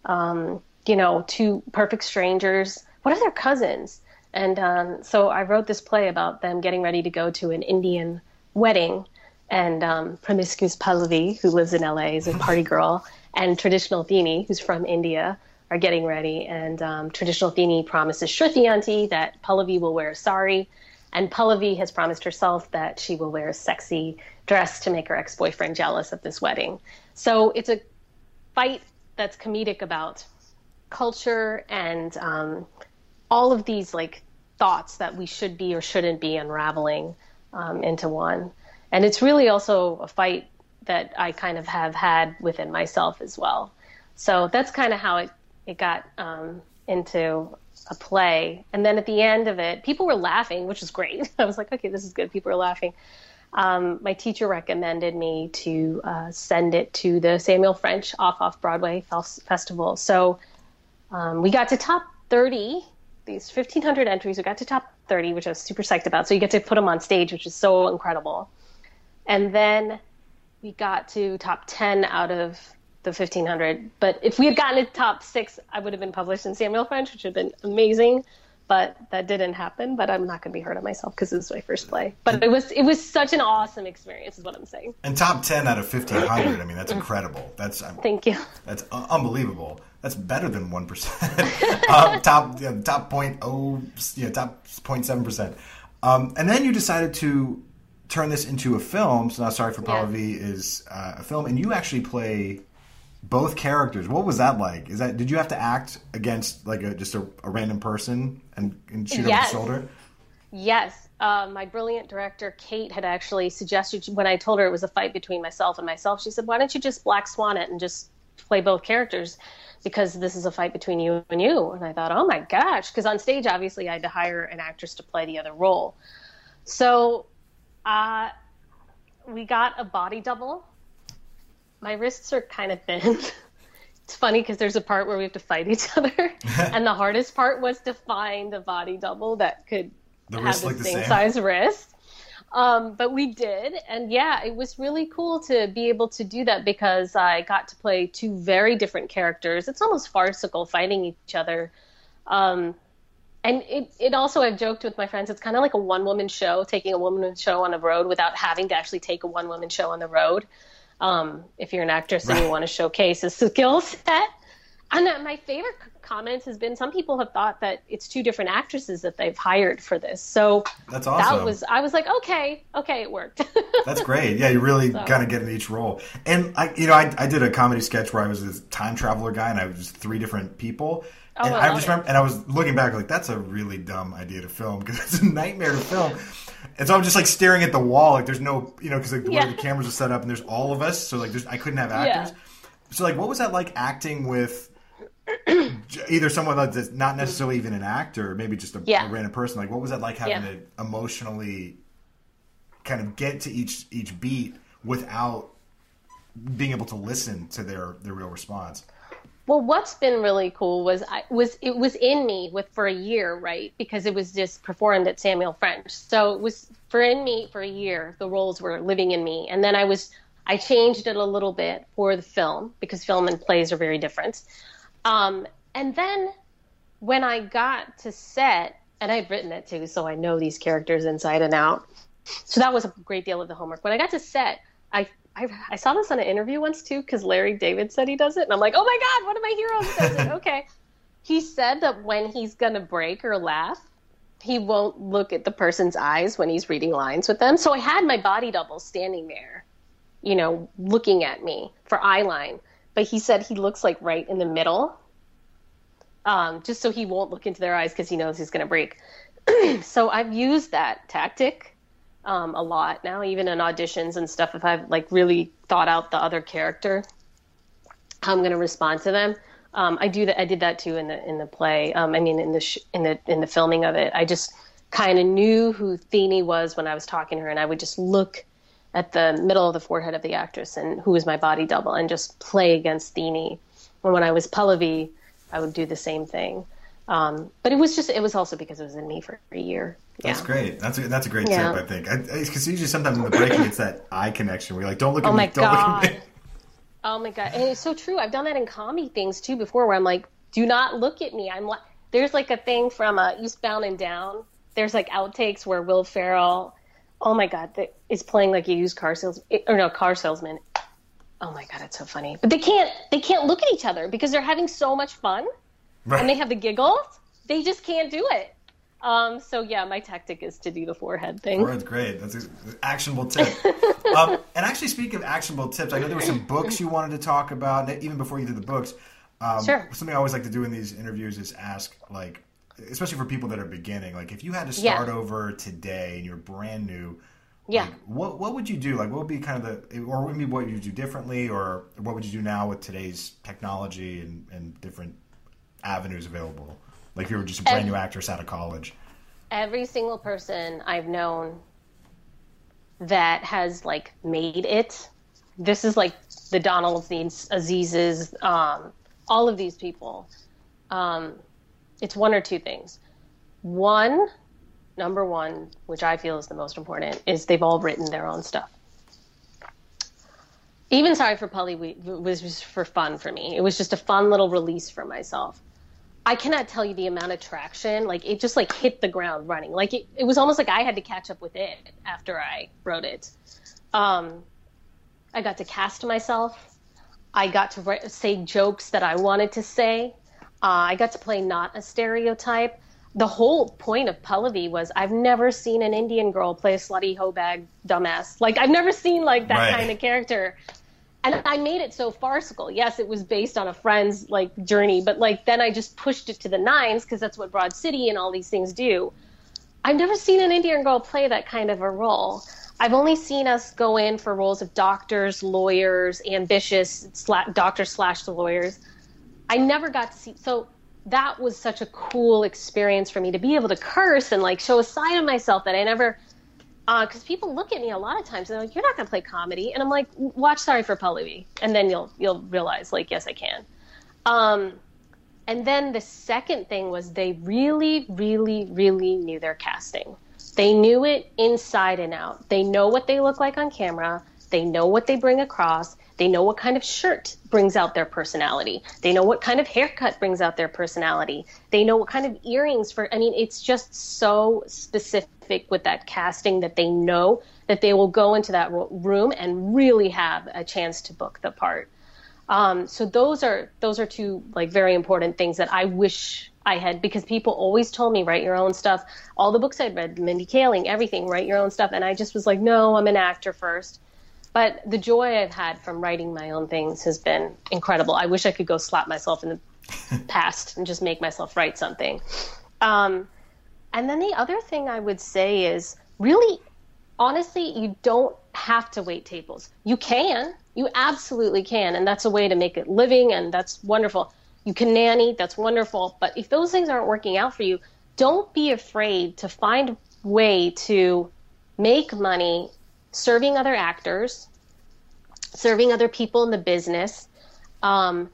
Speaker 3: um, you know two perfect strangers. What if they're cousins? And um, so i wrote this play about them getting ready to go to an indian wedding. And um, promiscuous pallavi who lives in la is a party girl and traditional Thini, who's from India, are getting ready. And um, traditional Thini promises Shruti that Pallavi will wear a sari, and Pallavi has promised herself that she will wear a sexy dress to make her ex-boyfriend jealous at this wedding. So it's a fight that's comedic about culture and um, all of these like thoughts that we should be or shouldn't be unraveling um, into one. And it's really also a fight that I kind of have had within myself as well. So that's kind of how it, it got um, into a play. And then at the end of it, people were laughing, which is great. I was like, okay, this is good. People are laughing. Um, my teacher recommended me to uh, send it to the Samuel French Off Off Broadway Festival. So um, we got to top 30, these 1,500 entries. We got to top 30, which I was super psyched about. So you get to put them on stage, which is so incredible. And then we got to top 10 out of the 1500. But if we had gotten to top six, I would have been published in Samuel French, which would have been amazing. But that didn't happen. But I'm not going to be hard on myself because this was my first play. But it was it was such an awesome experience, is what I'm saying.
Speaker 2: And top 10 out of 1500. I mean, that's incredible. That's
Speaker 3: thank you.
Speaker 2: That's unbelievable. That's better than one percent. um, top know, top point oh know, top 0.7 percent. Um, and then you decided to turn this into a film. So now, Sari for Pallavi yeah. is uh, a film, and you actually play both characters. What was that like? Is that did you have to act against like a just a, a random person and, and shoot yes. over the shoulder?
Speaker 3: Yes. Uh, my brilliant director Kate had actually suggested when I told her it was a fight between myself and myself. She said, "Why don't you just black swan it and just play both characters?" Because this is a fight between you and you. And I thought, oh my gosh, because on stage, obviously, I had to hire an actress to play the other role. So uh, we got a body double. My wrists are kind of thin. it's funny because there's a part where we have to fight each other, and the hardest part was to find a body double that could the have the like same, the same size wrist. Um, but we did, and yeah, it was really cool to be able to do that because I got to play two very different characters. It's almost farcical fighting each other. Um, and it, it also I've joked with my friends it's kind of like a one woman show taking a woman show on the road without having to actually take a one woman show on the road um, if you're an actress right. and you want to showcase a skill set And uh, my favorite comments has been some people have thought that it's two different actresses that they've hired for this. So
Speaker 2: that's awesome.
Speaker 3: That was I was like, okay, okay, it worked.
Speaker 2: that's great. Yeah, you really so. kind of get in each role. And I, you know, I, I did a comedy sketch where I was this time traveler guy, and I was three different people. Oh, and I, I just remember, and I was looking back like that's a really dumb idea to film because it's a nightmare to film. And so I'm just like staring at the wall, like there's no, you know, because like the yeah. way the cameras are set up, and there's all of us, so like there's I couldn't have actors. Yeah. So like, what was that like acting with? either someone that's not necessarily even an actor, maybe just a, yeah. a random person. Like, what was that like having yeah. to emotionally kind of get to each each beat without being able to listen to their their real response?
Speaker 3: Well, what's been really cool was I was it was in me with for a year, right? Because it was just performed at Samuel French, so it was for in me for a year. The roles were living in me, and then I was I changed it a little bit for the film because film and plays are very different. Um, and then when I got to set, and I'd written it too, so I know these characters inside and out. So that was a great deal of the homework. When I got to set, I I, I saw this on an interview once too because Larry David said he does it, and I'm like, oh my god, one of my heroes does it. Okay, he said that when he's gonna break or laugh, he won't look at the person's eyes when he's reading lines with them. So I had my body double standing there, you know, looking at me for eye line but he said he looks like right in the middle, um, just so he won't look into their eyes because he knows he's going to break. so I've used that tactic um, a lot now, even in auditions and stuff. If I've like really thought out the other character, how I'm going to respond to them. Um, I do that. I did that too in the in the play. Um, I mean, in the sh- in the in the filming of it, I just kind of knew who Thene was when I was talking to her, and I would just look at the middle of the forehead of the actress and who was my body double and just play against Thene. And when I was Pallavi, I would do the same thing. Um, but it was just, it was also because it was in me for a year.
Speaker 2: That's great. That's a, that's a great yeah. tip, I think. Because usually sometimes in the breaking, it's that eye connection where you're like, don't look at
Speaker 3: oh
Speaker 2: me,
Speaker 3: don't
Speaker 2: God. look at me.
Speaker 3: Oh my God. And it's so true. I've done that in comedy things too before where I'm like, do not look at me. I'm like, there's like a thing from uh, Eastbound and Down. There's like outtakes where Will Ferrell oh my god, that is playing like a used car sales or no car salesman. Oh my god, it's so funny. But they can't they can't look at each other because they're having so much fun, right. and they have the giggles. They just can't do it. Um, so yeah, my tactic is to do the forehead thing.
Speaker 2: Forehead's great. That's an actionable tip. um, and actually, speaking of actionable tips, I know there were some books you wanted to talk about, even before you did the books. Um,
Speaker 3: sure.
Speaker 2: Something I always like to do in these interviews is ask, like, especially for people that are beginning, like if you had to start yeah. over today and you're brand new,
Speaker 3: yeah,
Speaker 2: like, what what would you do? Like, what would be kind of the, or maybe what would you do differently, or what would you do now with today's technology and, and different avenues available? Like, if you were just a brand every, new actress out of college.
Speaker 3: Every single person I've known that has like made it. This is like the Donalds, the Azizes, um, all of these people. Um, it's one or two things. One, number one, which I feel is the most important, is they've all written their own stuff. Even Sorry for Polly was just for fun for me. It was just a fun little release for myself. I cannot tell you the amount of traction. Like it just like hit the ground running. Like it, it was almost like I had to catch up with it after I wrote it. Um, I got to cast myself. I got to write, say jokes that I wanted to say. Uh, I got to play not a stereotype. The whole point of Pallavi was I've never seen an Indian girl play a slutty hoe bag dumbass. Like I've never seen like that right. kind of character. And I made it so farcical. Yes, it was based on a friend's like journey, but like then I just pushed it to the nines because that's what Broad City and all these things do. I've never seen an Indian girl play that kind of a role. I've only seen us go in for roles of doctors, lawyers, ambitious sla- doctors slash the lawyers. I never got to see. So that was such a cool experience for me to be able to curse and like show a side of myself that I never. Because uh, people look at me a lot of times and they're like, "You're not going to play comedy," and I'm like, "Watch Sari for Pallavi," and then you'll you'll realize like, yes, I can. Um, and then the second thing was they really, really, really knew their casting. They knew it inside and out. They know what they look like on camera. They know what they bring across, they know what kind of shirt brings out their personality. They know what kind of haircut brings out their personality. They know what kind of earrings for. I mean, it's just so specific with that casting that they know that they will go into that room and really have a chance to book the part. Um, so those are those are two like very important things that I wish I had because people always told me write your own stuff. All the books I'd read, Mindy Kaling, everything, write your own stuff, and I just was like, no, I'm an actor first. But the joy I've had from writing my own things has been incredible. I wish I could go slap myself in the past and just make myself write something. Um, and then the other thing I would say is really, honestly, you don't have to wait tables. You can, you absolutely can, and that's a way to make a living, and that's wonderful. You can nanny, that's wonderful. But if those things aren't working out for you, don't be afraid to find a way to make money serving other actors, serving other people in the business, um,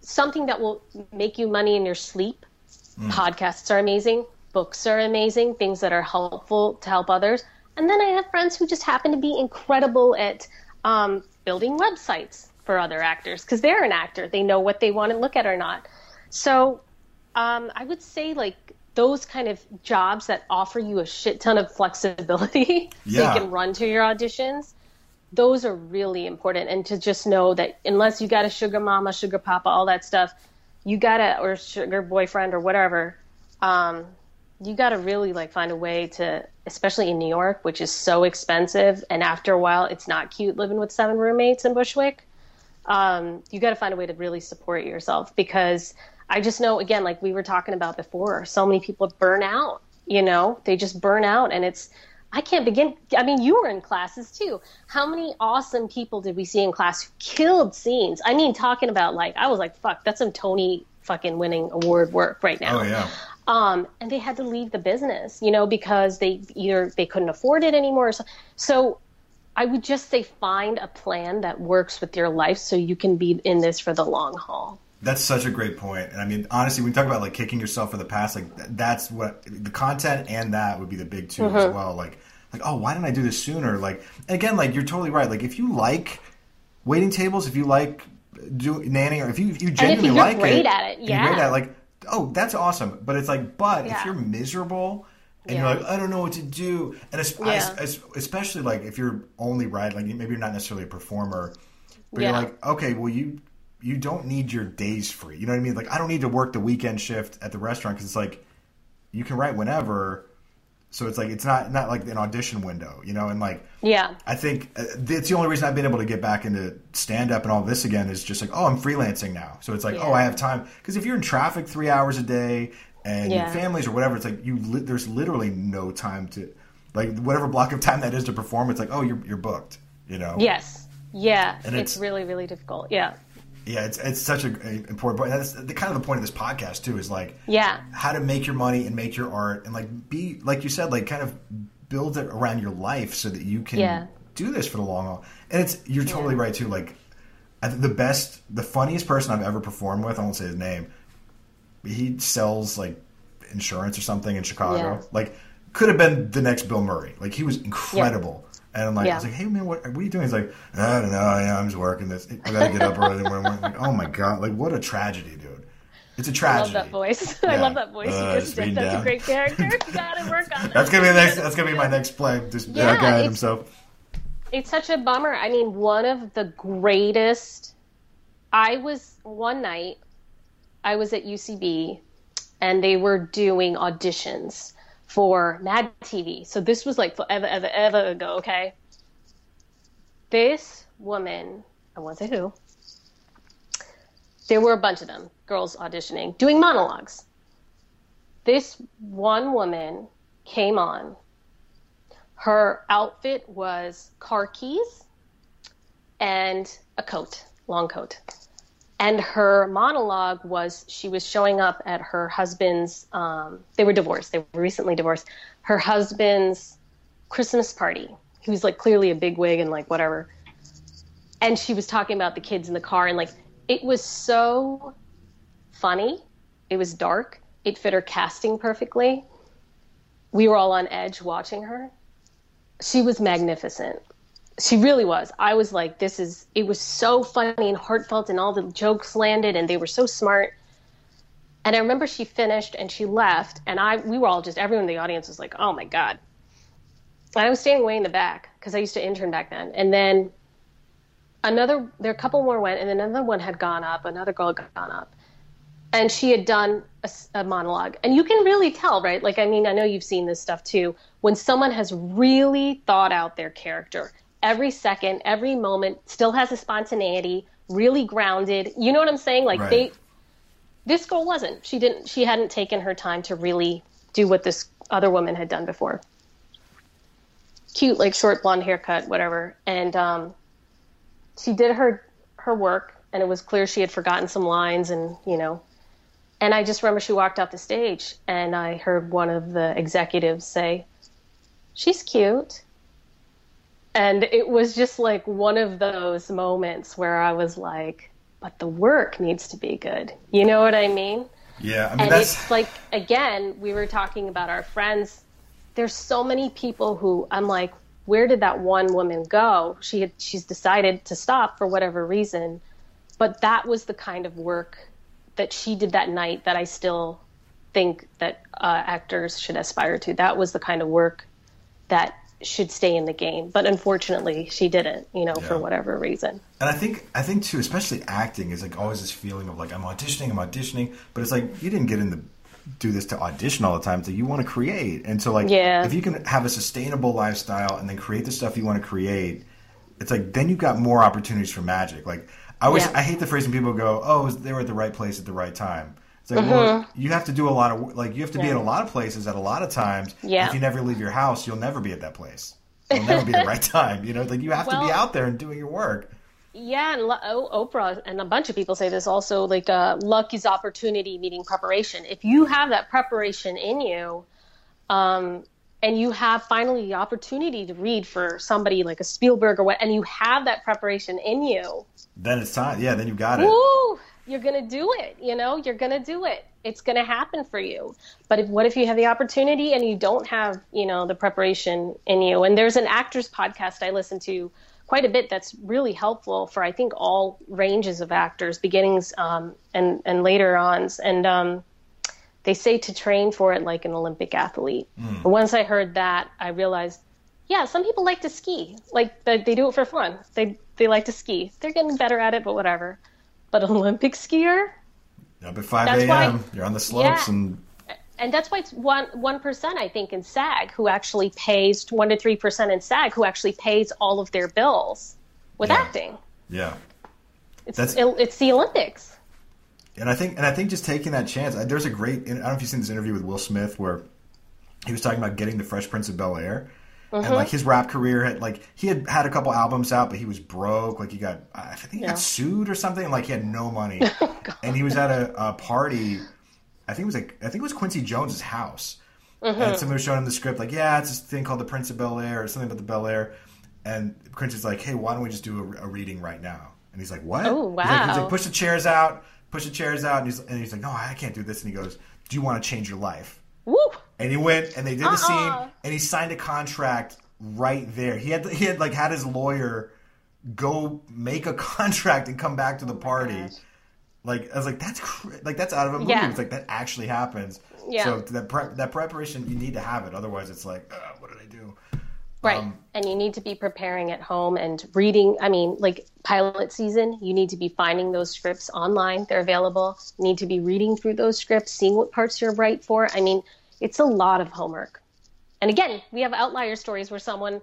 Speaker 3: something that will make you money in your sleep. Mm. Podcasts are amazing, books are amazing, things that are helpful to help others. And then I have friends who just happen to be incredible at um, building websites for other actors because they're an actor. They know what they want to look at or not. So um, I would say like those kind of jobs that offer you a shit ton of flexibility so you can run to your auditions those are really important. And to just know that unless you got a sugar mama sugar papa all that stuff you gotta or sugar boyfriend or whatever um, you gotta really like find a way to especially in new york which is so expensive and after a while it's not cute living with seven roommates in bushwick um, you gotta find a way to really support yourself because I just know, again, like we were talking about before, so many people burn out, you know, they just burn out and it's, I can't begin. I mean, you were in classes too. How many awesome people did we see in class who killed scenes? I mean, talking about like, I was like, fuck, that's some Tony fucking winning award work right now.
Speaker 2: Oh, yeah.
Speaker 3: Um, and they had to leave the business, you know, because they either they couldn't afford it anymore. So, so I would just say find a plan that works with your life so you can be in this for the long haul.
Speaker 2: That's such a great point. And I mean, honestly, when you talk about like kicking yourself for the past, like that's what the content and that would be the big 2 mm-hmm. as well. Like, like, oh, why didn't I do this sooner? Like, again, like you're totally right. Like, if you like waiting tables, if you like do nanny, or if you if you genuinely
Speaker 3: if
Speaker 2: like
Speaker 3: great
Speaker 2: it,
Speaker 3: at it, yeah,
Speaker 2: great at it, like, oh, that's awesome. But it's like, but yeah. if you're miserable and yeah. you're like, I don't know what to do, and yeah. especially like if you're only right, like maybe you're not necessarily a performer, but you're like, okay, well, you you don't need your days free. You know what I mean? Like I don't need to work the weekend shift at the restaurant because it's like you can write whenever. So it's like it's not not like an audition window, you know, and like
Speaker 3: yeah,
Speaker 2: I think uh, it's the only reason I've been able to get back into stand up and all this again is just like oh I'm freelancing now, so it's like yeah. oh I have time because if you're in traffic three hours a day and yeah. families or whatever, it's like you li- there's literally no time to like whatever block of time that is to perform. It's like oh you're you're booked, you know.
Speaker 3: Yes. Yeah, and it's, it's really really difficult. Yeah.
Speaker 2: Yeah, it's it's such a, a important point. That's the kind of the point of this podcast too. Is like
Speaker 3: yeah,
Speaker 2: how to make your money and make your art and like be like you said, like kind of build it around your life so that you can yeah. do this for the long haul. And it's you're totally yeah. right too. Like I think the best, the funniest person I've ever performed with. I won't say his name. He sells like insurance or something in Chicago. Yeah. Like could have been the next Bill Murray. Like he was incredible. And I'm like, yeah. I was like, hey man, what, what, are you doing? He's like, I don't know. Yeah, I'm just working this. I gotta get up early. When I'm like, oh my god, like what a tragedy, dude. It's a tragedy.
Speaker 3: I love that voice. Yeah. I love that voice. Uh, you just did. That's down. a great character. gotta work on
Speaker 2: that. That's gonna be the next. That's gonna be my next play. Just yeah, that guy himself.
Speaker 3: It's such a bummer. I mean, one of the greatest. I was one night. I was at UCB, and they were doing auditions for Mad TV. So this was like forever, ever, ever ago, okay? This woman, I won't say who, there were a bunch of them, girls auditioning, doing monologues. This one woman came on. Her outfit was car keys and a coat, long coat and her monologue was she was showing up at her husband's um, they were divorced they were recently divorced her husband's christmas party. He was like clearly a big wig and like whatever. And she was talking about the kids in the car and like it was so funny. It was dark. It fit her casting perfectly. We were all on edge watching her. She was magnificent she really was. I was like, this is, it was so funny and heartfelt, and all the jokes landed, and they were so smart. And I remember she finished and she left, and I, we were all just, everyone in the audience was like, oh my God. And I was standing way in the back because I used to intern back then. And then another there a couple more went and then another one had gone up another girl had gone up and she had done a, a, monologue and you can really tell right like i mean i know you've seen this stuff too when someone has really thought out their character every second every moment still has a spontaneity really grounded. You know what i'm saying? Like right. they this girl wasn't. She didn't she hadn't taken her time to really do what this other woman had done before. Cute like short blonde haircut whatever. And um she did her her work and it was clear she had forgotten some lines and you know. And i just remember she walked off the stage and i heard one of the executives say she's cute and it was just like one of those moments where i was like but the work needs to be good you know what i mean
Speaker 2: yeah i mean
Speaker 3: and
Speaker 2: that's
Speaker 3: it's like again we were talking about our friends there's so many people who i'm like where did that one woman go? She had she's decided to stop for whatever reason, but that was the kind of work that she did that night that I still think that uh, actors should aspire to. That was the kind of work that should stay in the game. But unfortunately, she didn't, you know, yeah. for whatever reason.
Speaker 2: And I think I think too, especially acting is like always this feeling of like I'm auditioning, I'm auditioning, but it's like you didn't get in the do this to audition all the time. So you want to create, and so like
Speaker 3: yeah.
Speaker 2: if you can have a sustainable lifestyle and then create the stuff you want to create, it's like then you've got more opportunities for magic. Like I always yeah. I hate the phrase when people go, "Oh, they were at the right place at the right time." It's like, mm-hmm. well, you have to do a lot of like you have to yeah. be in a lot of places at a lot of times.
Speaker 3: Yeah.
Speaker 2: If you never leave your house, you'll never be at that place. It'll never be the right time. You know, like you have well, to be out there and doing your work.
Speaker 3: Yeah, and Oprah and a bunch of people say this also. Like, uh, luck is opportunity meeting preparation. If you have that preparation in you, um, and you have finally the opportunity to read for somebody like a Spielberg or what, and you have that preparation in you,
Speaker 2: then it's time. Yeah, then you got it.
Speaker 3: Woo! You're gonna do it. You know, you're gonna do it. It's gonna happen for you. But if, what if you have the opportunity and you don't have, you know, the preparation in you? And there's an actors podcast I listen to quite a bit that's really helpful for I think all ranges of actors, beginnings um, and and later ons. And um, they say to train for it like an Olympic athlete. Mm. once I heard that, I realized, yeah, some people like to ski. Like they, they do it for fun. They they like to ski. They're getting better at it, but whatever. But Olympic skier.
Speaker 2: Up at 5 a.m. You're on the slopes
Speaker 3: yeah.
Speaker 2: and
Speaker 3: and that's why it's one one percent I think in SAG who actually pays one to three percent in SAG who actually pays all of their bills with
Speaker 2: yeah.
Speaker 3: acting.
Speaker 2: Yeah,
Speaker 3: it's that's, it's the Olympics.
Speaker 2: And I think and I think just taking that chance. There's a great. I don't know if you've seen this interview with Will Smith where he was talking about getting the Fresh Prince of Bel Air. Mm-hmm. And like his rap career had like he had had a couple albums out, but he was broke. Like he got I think he yeah. got sued or something. Like he had no money, oh, and he was at a, a party I think it was like I think it was Quincy Jones's house. Mm-hmm. And somebody was showing him the script, like, yeah, it's this thing called The Prince of Bel Air or something about the Bel Air. And Quincy's like, hey, why don't we just do a, a reading right now? And he's like, what?
Speaker 3: Oh, wow.
Speaker 2: He's like, he's like, push the chairs out, push the chairs out. And he's, and he's like, no, I can't do this. And he goes, do you want to change your life?
Speaker 3: Woo!
Speaker 2: And he went and they did the uh-uh. scene and he signed a contract right there. He had he had like had his lawyer go make a contract and come back to the oh party. Oh like I was like, that's cr- like that's out of a movie. Yeah. It's like that actually happens.
Speaker 3: Yeah.
Speaker 2: So that pre- that preparation you need to have it. Otherwise, it's like, what did I do?
Speaker 3: Right. Um, and you need to be preparing at home and reading. I mean, like pilot season, you need to be finding those scripts online. They're available. You need to be reading through those scripts, seeing what parts you're right for. I mean, it's a lot of homework. And again, we have outlier stories where someone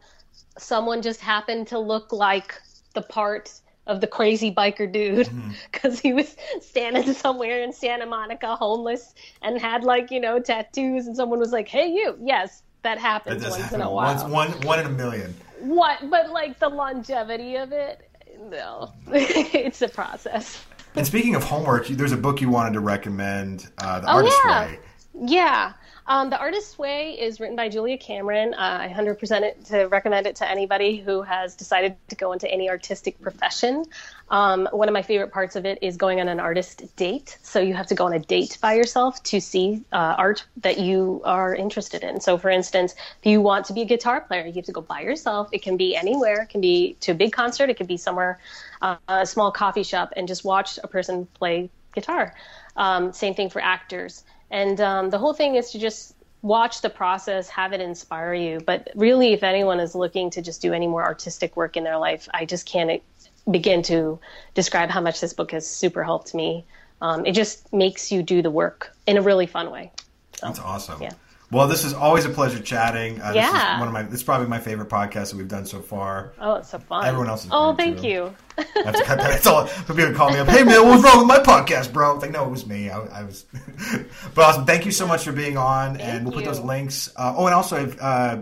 Speaker 3: someone just happened to look like the part of the crazy biker dude because mm-hmm. he was standing somewhere in Santa Monica homeless and had like you know tattoos and someone was like hey you yes that happens once happen. in a while
Speaker 2: once, one one in a million
Speaker 3: what but like the longevity of it no it's a process
Speaker 2: and speaking of homework there's a book you wanted to recommend uh, the oh, artist
Speaker 3: yeah.
Speaker 2: way
Speaker 3: yeah um, the Artist's Way is written by Julia Cameron. Uh, I 100% it to recommend it to anybody who has decided to go into any artistic profession. Um, one of my favorite parts of it is going on an artist date. So you have to go on a date by yourself to see uh, art that you are interested in. So, for instance, if you want to be a guitar player, you have to go by yourself. It can be anywhere. It can be to a big concert. It could be somewhere, uh, a small coffee shop, and just watch a person play guitar. Um, same thing for actors. And um, the whole thing is to just watch the process, have it inspire you. But really, if anyone is looking to just do any more artistic work in their life, I just can't begin to describe how much this book has super helped me. Um, it just makes you do the work in a really fun way.
Speaker 2: So, That's awesome.
Speaker 3: Yeah.
Speaker 2: Well, this is always a pleasure chatting. Uh,
Speaker 3: yeah.
Speaker 2: This is one of my. This is probably my favorite podcast that we've done so far.
Speaker 3: Oh, it's so fun.
Speaker 2: Everyone else is.
Speaker 3: Oh, thank
Speaker 2: too.
Speaker 3: you.
Speaker 2: I have to cut that. It's all. People call me up. Hey man, what's wrong with my podcast, bro? It's like, no, it was me. I, I was. but awesome. Thank you so much for being on, and we'll put those links. Uh, oh, and also, if, uh,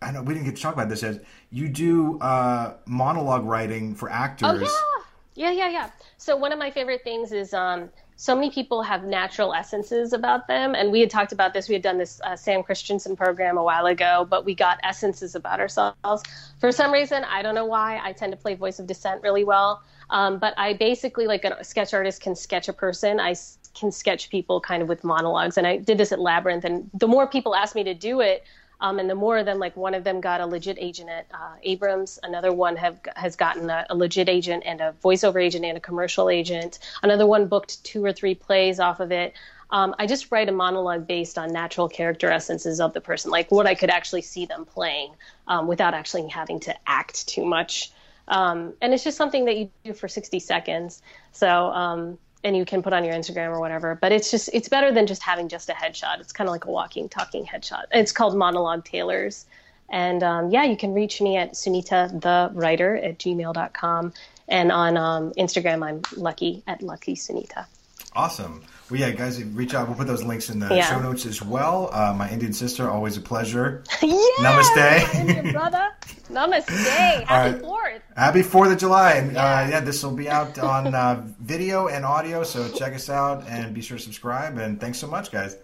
Speaker 2: I know we didn't get to talk about this. Yet. You do uh, monologue writing for actors.
Speaker 3: Oh yeah, yeah, yeah, yeah. So one of my favorite things is um, so many people have natural essences about them, and we had talked about this. We had done this uh, Sam Christensen program a while ago, but we got essences about ourselves. For some reason, I don't know why, I tend to play voice of dissent really well. Um, but I basically, like a sketch artist, can sketch a person. I can sketch people kind of with monologues, and I did this at Labyrinth. And the more people asked me to do it, um, and the more of them, like one of them got a legit agent at uh, Abrams, another one have has gotten a, a legit agent and a voiceover agent and a commercial agent. Another one booked two or three plays off of it. Um, I just write a monologue based on natural character essences of the person, like what I could actually see them playing, um, without actually having to act too much. Um, and it's just something that you do for 60 seconds. So, um, and you can put on your Instagram or whatever. But it's just it's better than just having just a headshot. It's kind of like a walking, talking headshot. It's called Monologue Tailors. And um, yeah, you can reach me at Sunita the writer at gmail.com. And on um, Instagram, I'm lucky at Lucky Sunita.
Speaker 2: Awesome. Well, yeah, guys, reach out. We'll put those links in the
Speaker 3: Yeah.
Speaker 2: show notes as well. Uh, my Indian sister, always a pleasure.
Speaker 3: yeah,
Speaker 2: Namaste.
Speaker 3: Indian brother. Namaste. Happy
Speaker 2: right.
Speaker 3: Fourth.
Speaker 2: Happy Fourth of July, and
Speaker 3: Yeah.
Speaker 2: uh, yeah, this will be out on uh, video and audio. So check us out and be sure to subscribe. And thanks so much, guys.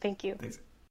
Speaker 3: Thank you.
Speaker 2: Thanks.